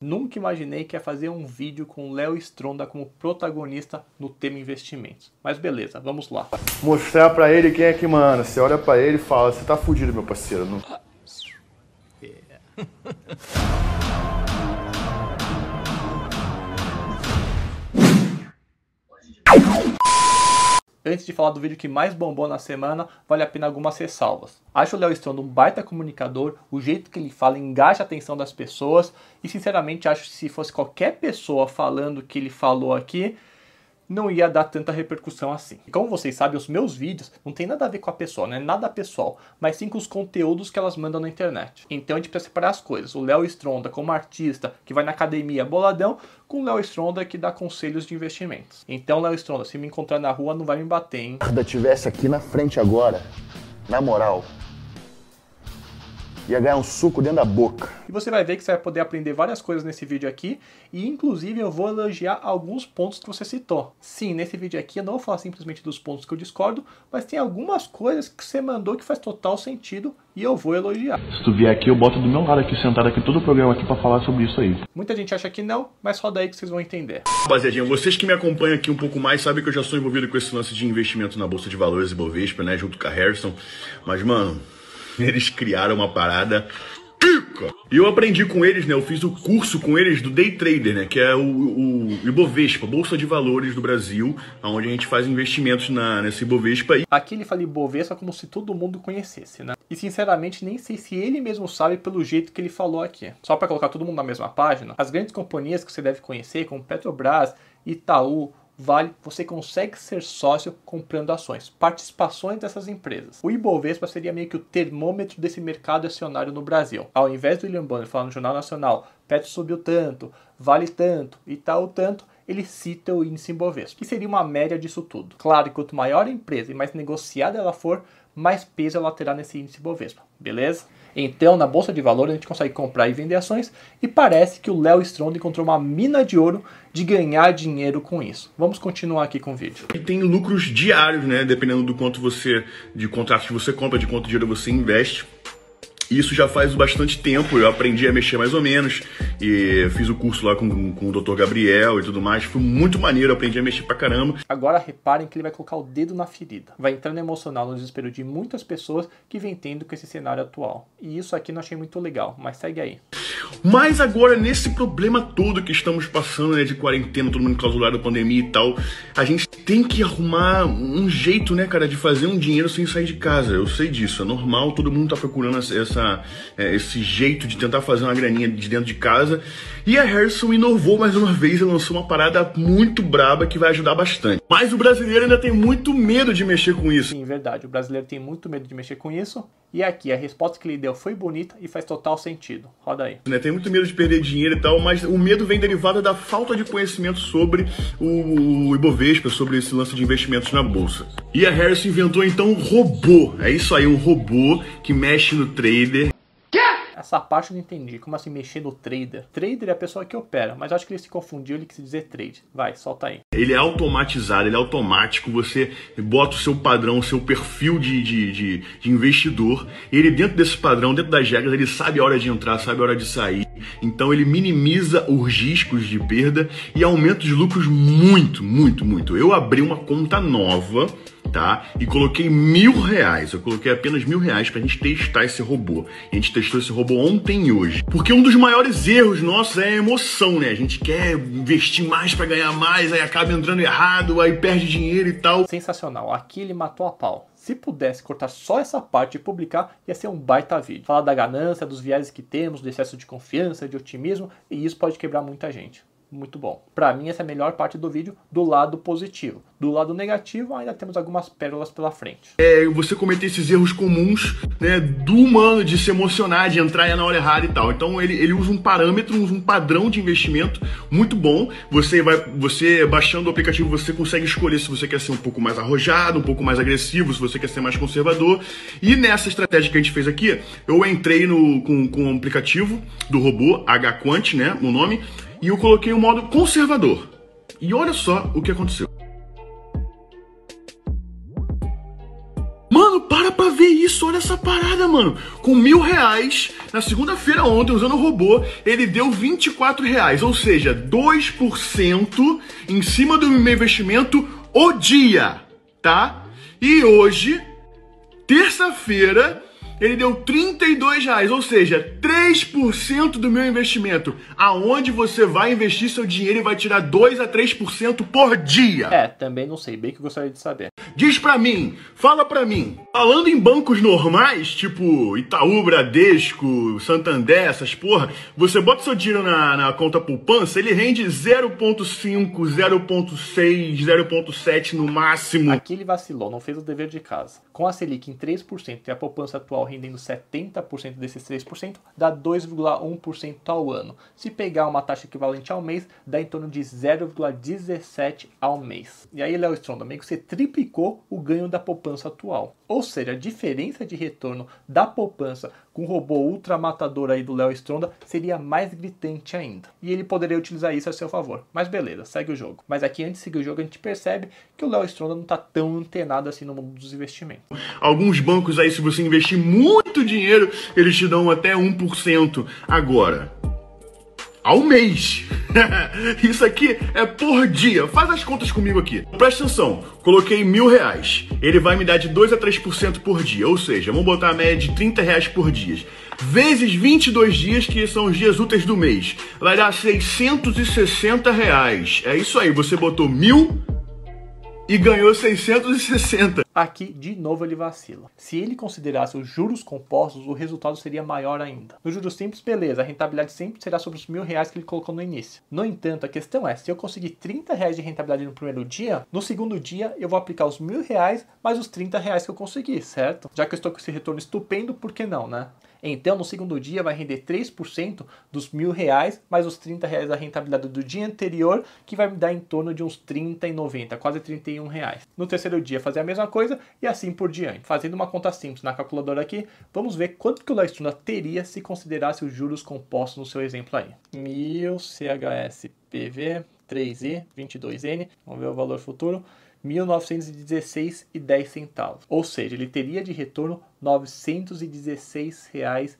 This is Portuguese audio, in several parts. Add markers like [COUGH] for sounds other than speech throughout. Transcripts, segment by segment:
Nunca imaginei que ia fazer um vídeo com Léo Stronda como protagonista no tema investimentos. Mas beleza, vamos lá. Mostrar pra ele quem é que manda. Você olha pra ele e fala, você tá fudido, meu parceiro. Não... [LAUGHS] [LAUGHS] Antes de falar do vídeo que mais bombou na semana, vale a pena algumas ressalvas. Acho o Léo Stronda um baita comunicador, o jeito que ele fala engaja a atenção das pessoas e sinceramente acho que se fosse qualquer pessoa falando o que ele falou aqui, não ia dar tanta repercussão assim. E como vocês sabem, os meus vídeos não tem nada a ver com a pessoa, não é nada pessoal, mas sim com os conteúdos que elas mandam na internet. Então a gente precisa separar as coisas. O Léo Stronda como artista que vai na academia boladão, com o Léo Stronda que dá conselhos de investimentos. Então, Léo Stronda, se me encontrar na rua, não vai me bater, hein? Se tivesse aqui na frente agora, na moral, ia ganhar um suco dentro da boca. E você vai ver que você vai poder aprender várias coisas nesse vídeo aqui e inclusive eu vou elogiar alguns pontos que você citou. Sim, nesse vídeo aqui eu não vou falar simplesmente dos pontos que eu discordo, mas tem algumas coisas que você mandou que faz total sentido e eu vou elogiar. Se tu vier aqui, eu boto do meu lado aqui, sentado aqui todo o programa aqui para falar sobre isso aí. Muita gente acha que não, mas só daí que vocês vão entender. Rapaziadinha, vocês que me acompanham aqui um pouco mais sabem que eu já sou envolvido com esse lance de investimento na Bolsa de Valores e Bovespa, né, junto com a Harrison. Mas, mano, eles criaram uma parada. E eu aprendi com eles, né? Eu fiz o curso com eles do Day Trader, né? Que é o, o Ibovespa, Bolsa de Valores do Brasil, onde a gente faz investimentos na, nesse Ibovespa. Aqui ele fala Ibovespa como se todo mundo conhecesse, né? E sinceramente nem sei se ele mesmo sabe pelo jeito que ele falou aqui. Só para colocar todo mundo na mesma página, as grandes companhias que você deve conhecer, como Petrobras, Itaú, Vale, você consegue ser sócio comprando ações, participações dessas empresas. O Ibovespa seria meio que o termômetro desse mercado acionário no Brasil. Ao invés do William Bonner falar no Jornal Nacional, Petro subiu tanto, Vale tanto, Itaú tanto, ele cita o índice Ibovespa, que seria uma média disso tudo. Claro que quanto maior a empresa e mais negociada ela for, mais peso ela terá nesse índice Bovespa, beleza? Então, na bolsa de valores a gente consegue comprar e vender ações e parece que o Léo Stronda encontrou uma mina de ouro de ganhar dinheiro com isso. Vamos continuar aqui com o vídeo. E tem lucros diários, né, dependendo do quanto você de contratos que você compra, de quanto dinheiro você investe. Isso já faz bastante tempo, eu aprendi a mexer mais ou menos, e fiz o curso lá com, com o Dr. Gabriel e tudo mais, foi muito maneiro, aprendi a mexer pra caramba. Agora reparem que ele vai colocar o dedo na ferida, vai entrar no emocional, no desespero de muitas pessoas que vem tendo com esse cenário atual. E isso aqui não achei muito legal, mas segue aí. Mas agora, nesse problema todo que estamos passando, né, de quarentena, todo mundo clausurado da pandemia e tal, a gente tem que arrumar um jeito, né, cara, de fazer um dinheiro sem sair de casa. Eu sei disso, é normal, todo mundo tá procurando essa, é, esse jeito de tentar fazer uma graninha de dentro de casa. E a Harrison inovou mais uma vez e lançou uma parada muito braba que vai ajudar bastante. Mas o brasileiro ainda tem muito medo de mexer com isso. Sim, verdade. O brasileiro tem muito medo de mexer com isso. E aqui, a resposta que ele deu foi bonita e faz total sentido. Roda aí. Né, tem muito medo de perder dinheiro e tal, mas o medo vem derivado da falta de conhecimento sobre o Ibovespa, sobre esse lance de investimentos na bolsa. E a Harrison inventou então um robô. É isso aí, um robô que mexe no trader essa parte eu não entendi. Como assim mexer no trader? Trader é a pessoa que opera, mas acho que ele se confundiu, ele quis dizer trade. Vai, solta aí. Ele é automatizado, ele é automático. Você bota o seu padrão, o seu perfil de, de, de, de investidor. Ele, dentro desse padrão, dentro das regras, ele sabe a hora de entrar, sabe a hora de sair. Então ele minimiza os riscos de perda e aumenta os lucros muito, muito, muito. Eu abri uma conta nova tá? E coloquei mil reais. Eu coloquei apenas mil reais pra gente testar esse robô. A gente testou esse robô ontem e hoje. Porque um dos maiores erros nossos é a emoção, né? A gente quer investir mais para ganhar mais, aí acaba entrando errado, aí perde dinheiro e tal. Sensacional. Aqui ele matou a pau. Se pudesse cortar só essa parte e publicar, ia ser um baita vídeo. Falar da ganância, dos viéses que temos, do excesso de confiança, de otimismo, e isso pode quebrar muita gente muito bom. Para mim, essa é a melhor parte do vídeo do lado positivo. Do lado negativo, ainda temos algumas pérolas pela frente. É, você cometer esses erros comuns, né, do humano, de se emocionar, de entrar na hora errada e tal. Então, ele, ele usa um parâmetro, usa um padrão de investimento muito bom. Você vai, você baixando o aplicativo, você consegue escolher se você quer ser um pouco mais arrojado, um pouco mais agressivo, se você quer ser mais conservador. E nessa estratégia que a gente fez aqui, eu entrei no, com, com o aplicativo do robô, HQuant, né, o nome, e eu coloquei o modo conservador. E olha só o que aconteceu. Mano, para pra ver isso, olha essa parada mano. Com mil reais, na segunda-feira ontem, usando o robô, ele deu 24 reais. Ou seja, 2% em cima do meu investimento o dia, tá? E hoje, terça-feira, ele deu 32 reais, ou seja, 3% do meu investimento. Aonde você vai investir seu dinheiro e vai tirar 2 a 3% por dia? É, também não sei, bem que eu gostaria de saber. Diz pra mim, fala pra mim. Falando em bancos normais, tipo Itaú, Bradesco, Santander, essas porra, você bota seu dinheiro na, na conta poupança, ele rende 0.5, 0.6, 0.7 no máximo. Aqui ele vacilou, não fez o dever de casa. Com a Selic em 3% e a poupança atual rendendo 70% desses 3%, dá 2,1% ao ano. Se pegar uma taxa equivalente ao mês, dá em torno de 0,17 ao mês. E aí, Léo Stronda, que você triplicou o ganho da poupança atual. Ou seja, a diferença de retorno da poupança com o robô ultra matador aí do Léo Stronda seria mais gritante ainda. E ele poderia utilizar isso a seu favor. Mas beleza, segue o jogo. Mas aqui antes de seguir o jogo a gente percebe que o Léo Stronda não está tão antenado assim no mundo dos investimentos. Alguns bancos aí, se você investir muito dinheiro, eles te dão até 1%. Agora, ao mês. [LAUGHS] Isso aqui é por dia. Faz as contas comigo aqui. Presta atenção. Coloquei mil reais. Ele vai me dar de 2 a 3% por dia. Ou seja, vamos botar a média de 30 reais por dia. Vezes 22 dias, que são os dias úteis do mês. Vai dar 660 reais. É isso aí. Você botou mil e ganhou 660. Aqui, de novo, ele vacila. Se ele considerasse os juros compostos, o resultado seria maior ainda. No juros simples, beleza, a rentabilidade sempre será sobre os mil reais que ele colocou no início. No entanto, a questão é, se eu conseguir 30 reais de rentabilidade no primeiro dia, no segundo dia eu vou aplicar os mil reais mais os 30 reais que eu consegui, certo? Já que eu estou com esse retorno estupendo, por que não, né? Então, no segundo dia, vai render 3% dos mil reais, mais os 30 reais da rentabilidade do dia anterior, que vai me dar em torno de uns 30 e 90, quase 31 reais. No terceiro dia, fazer a mesma coisa e assim por diante. Fazendo uma conta simples na calculadora aqui, vamos ver quanto que o Lastruna teria se considerasse os juros compostos no seu exemplo aí. 1000 CHS PV 3i 22N, vamos ver o valor futuro. 1916,10 centavos. Ou seja, ele teria de retorno R$ 916,10.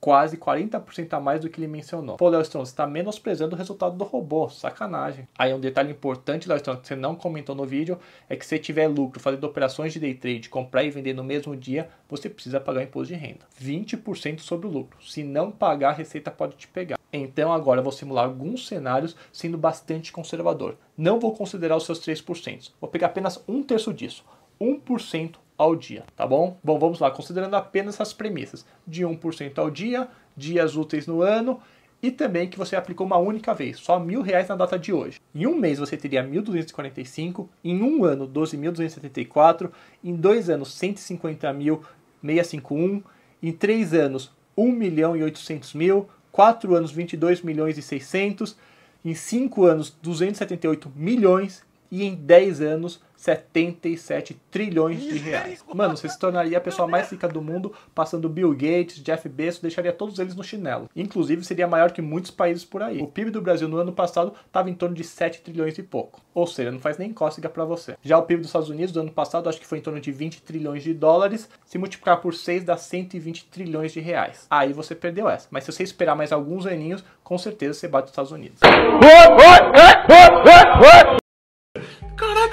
Quase 40% a mais do que ele mencionou. Pô, Léo Strong, você está menosprezando o resultado do robô. Sacanagem. Aí um detalhe importante, Léo Strong, que você não comentou no vídeo, é que se tiver lucro fazendo operações de day trade, comprar e vender no mesmo dia, você precisa pagar imposto de renda. 20% sobre o lucro. Se não pagar, a receita pode te pegar. Então agora eu vou simular alguns cenários sendo bastante conservador. Não vou considerar os seus 3%. Vou pegar apenas um terço disso. 1% ao dia, tá bom? Bom, vamos lá, considerando apenas as premissas de 1% ao dia, dias úteis no ano e também que você aplicou uma única vez, só mil reais na data de hoje. Em um mês você teria 1.245, em um ano 12.274, em dois anos 150.651, em três anos 1 milhão e 800 mil, quatro anos 22 milhões e 600, em cinco anos 278 milhões e em 10 anos 77 trilhões de reais. Mano, você se tornaria a pessoa mais rica do mundo, passando Bill Gates, Jeff Bezos, deixaria todos eles no chinelo. Inclusive, seria maior que muitos países por aí. O PIB do Brasil no ano passado estava em torno de 7 trilhões e pouco. Ou seja, não faz nem cócega para você. Já o PIB dos Estados Unidos do ano passado, acho que foi em torno de 20 trilhões de dólares. Se multiplicar por 6 dá 120 trilhões de reais. Aí você perdeu essa. Mas se você esperar mais alguns aninhos, com certeza você bate os Estados Unidos.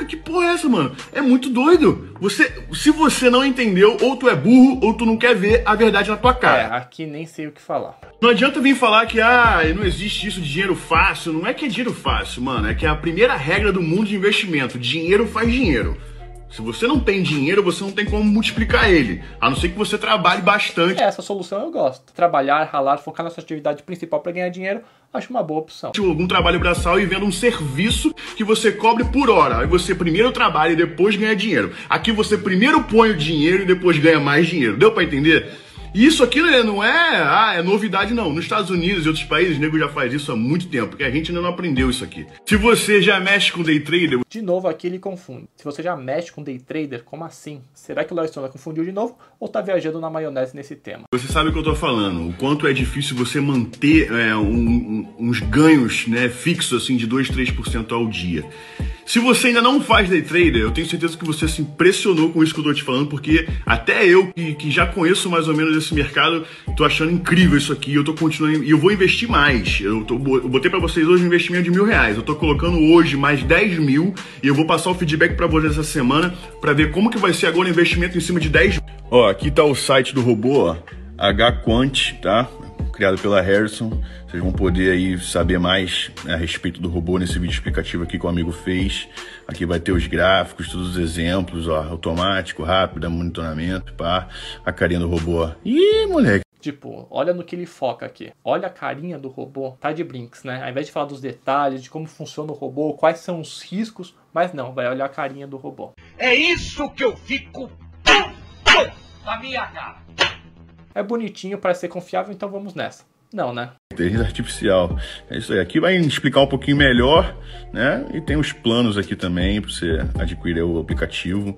Caraca, que porra é essa, mano? É muito doido. Você, se você não entendeu, ou tu é burro, ou tu não quer ver a verdade na tua cara. É, aqui nem sei o que falar. Não adianta vir falar que ah, não existe isso de dinheiro fácil. Não é que é dinheiro fácil, mano. É que é a primeira regra do mundo de investimento. Dinheiro faz dinheiro. Se você não tem dinheiro, você não tem como multiplicar ele. A não ser que você trabalhe bastante. É, essa solução eu gosto. Trabalhar, ralar, focar na sua atividade principal para ganhar dinheiro, acho uma boa opção. Algum trabalho braçal e vendo um serviço que você cobre por hora. Aí você primeiro trabalha e depois ganha dinheiro. Aqui você primeiro põe o dinheiro e depois ganha mais dinheiro. Deu para entender? E isso aqui né, não é, ah, é novidade, não. Nos Estados Unidos e outros países, o nego já faz isso há muito tempo, porque a gente ainda não aprendeu isso aqui. Se você já mexe com day trader. De novo, aqui ele confunde. Se você já mexe com day trader, como assim? Será que o Larry Stone confundiu de novo ou tá viajando na maionese nesse tema? Você sabe o que eu tô falando, o quanto é difícil você manter é, um, um, uns ganhos né, fixos assim de 2, 3% ao dia. Se você ainda não faz day trader, eu tenho certeza que você se impressionou com isso que eu tô te falando, porque até eu, que, que já conheço mais ou menos esse mercado, tô achando incrível isso aqui. Eu tô continuando e eu vou investir mais. Eu, tô, eu botei para vocês hoje um investimento de mil reais. Eu tô colocando hoje mais 10 mil e eu vou passar o feedback para vocês essa semana para ver como que vai ser agora o investimento em cima de 10 mil. Ó, aqui tá o site do robô, ó, HQuant, tá? Criado pela Harrison. Vocês vão poder aí saber mais né, a respeito do robô nesse vídeo explicativo aqui que o amigo fez. Aqui vai ter os gráficos, todos os exemplos, ó, automático, rápido, monitoramento, pá, a carinha do robô. Ih, moleque. Tipo, olha no que ele foca aqui. Olha a carinha do robô. Tá de brinks, né? Ao invés de falar dos detalhes, de como funciona o robô, quais são os riscos, mas não, vai olhar a carinha do robô. É isso que eu fico na minha cara. É bonitinho para ser confiável, então vamos nessa. Não, né? Inteligência artificial. É isso aí. Aqui vai explicar um pouquinho melhor, né? E tem os planos aqui também para você adquirir o aplicativo.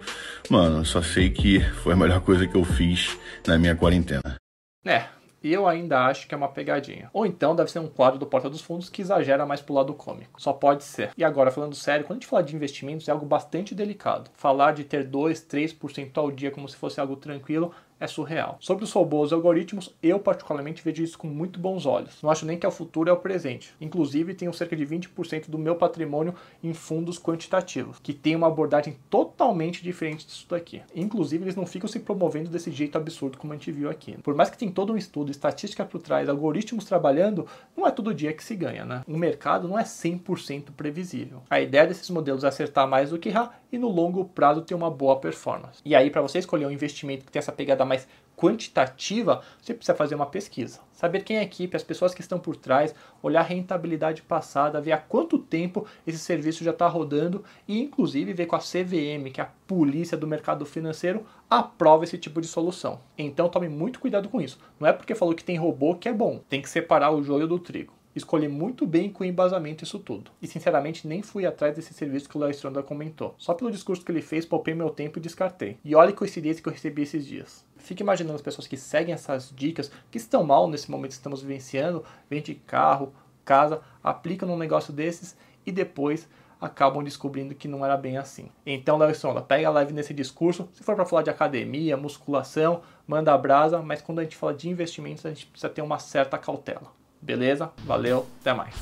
Mano, só sei que foi a melhor coisa que eu fiz na minha quarentena. É, eu ainda acho que é uma pegadinha. Ou então deve ser um quadro do Porta dos Fundos que exagera mais pro lado cômico. Só pode ser. E agora, falando sério, quando a gente fala de investimentos é algo bastante delicado. Falar de ter 2, 3% ao dia como se fosse algo tranquilo é surreal. Sobre os robôs e algoritmos, eu particularmente vejo isso com muito bons olhos. Não acho nem que é o futuro é o presente. Inclusive, tenho cerca de 20% do meu patrimônio em fundos quantitativos, que tem uma abordagem totalmente diferente disso daqui. Inclusive, eles não ficam se promovendo desse jeito absurdo como a gente viu aqui. Por mais que tem todo um estudo, estatística por trás, algoritmos trabalhando, não é todo dia que se ganha, né? O mercado não é 100% previsível. A ideia desses modelos é acertar mais do que errar e no longo prazo ter uma boa performance. E aí, para você escolher um investimento que tem essa pegada mais quantitativa, você precisa fazer uma pesquisa. Saber quem é a equipe, as pessoas que estão por trás, olhar a rentabilidade passada, ver há quanto tempo esse serviço já está rodando e, inclusive, ver com a CVM, que é a polícia do mercado financeiro, aprova esse tipo de solução. Então, tome muito cuidado com isso. Não é porque falou que tem robô que é bom. Tem que separar o joio do trigo escolhi muito bem com embasamento isso tudo. E sinceramente nem fui atrás desse serviço que o Léo Stronda comentou. Só pelo discurso que ele fez, poupei meu tempo e descartei. E olha a coincidência que eu recebi esses dias. Fique imaginando as pessoas que seguem essas dicas, que estão mal nesse momento que estamos vivenciando, vende carro, casa, aplicam num negócio desses e depois acabam descobrindo que não era bem assim. Então, Léo Stronda, pega leve nesse discurso. Se for para falar de academia, musculação, manda a brasa, mas quando a gente fala de investimentos, a gente precisa ter uma certa cautela. Beleza? Valeu, até mais.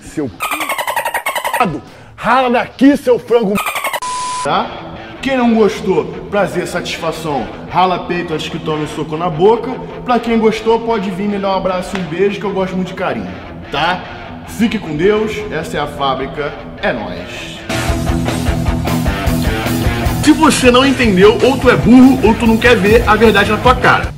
Seu rala daqui, seu frango tá? Quem não gostou, prazer, satisfação, rala peito antes que tome um soco na boca. Pra quem gostou, pode vir me dar um abraço e um beijo que eu gosto muito de carinho, tá? Fique com Deus, essa é a fábrica, é nós. Você não entendeu, ou tu é burro, ou tu não quer ver a verdade na tua cara.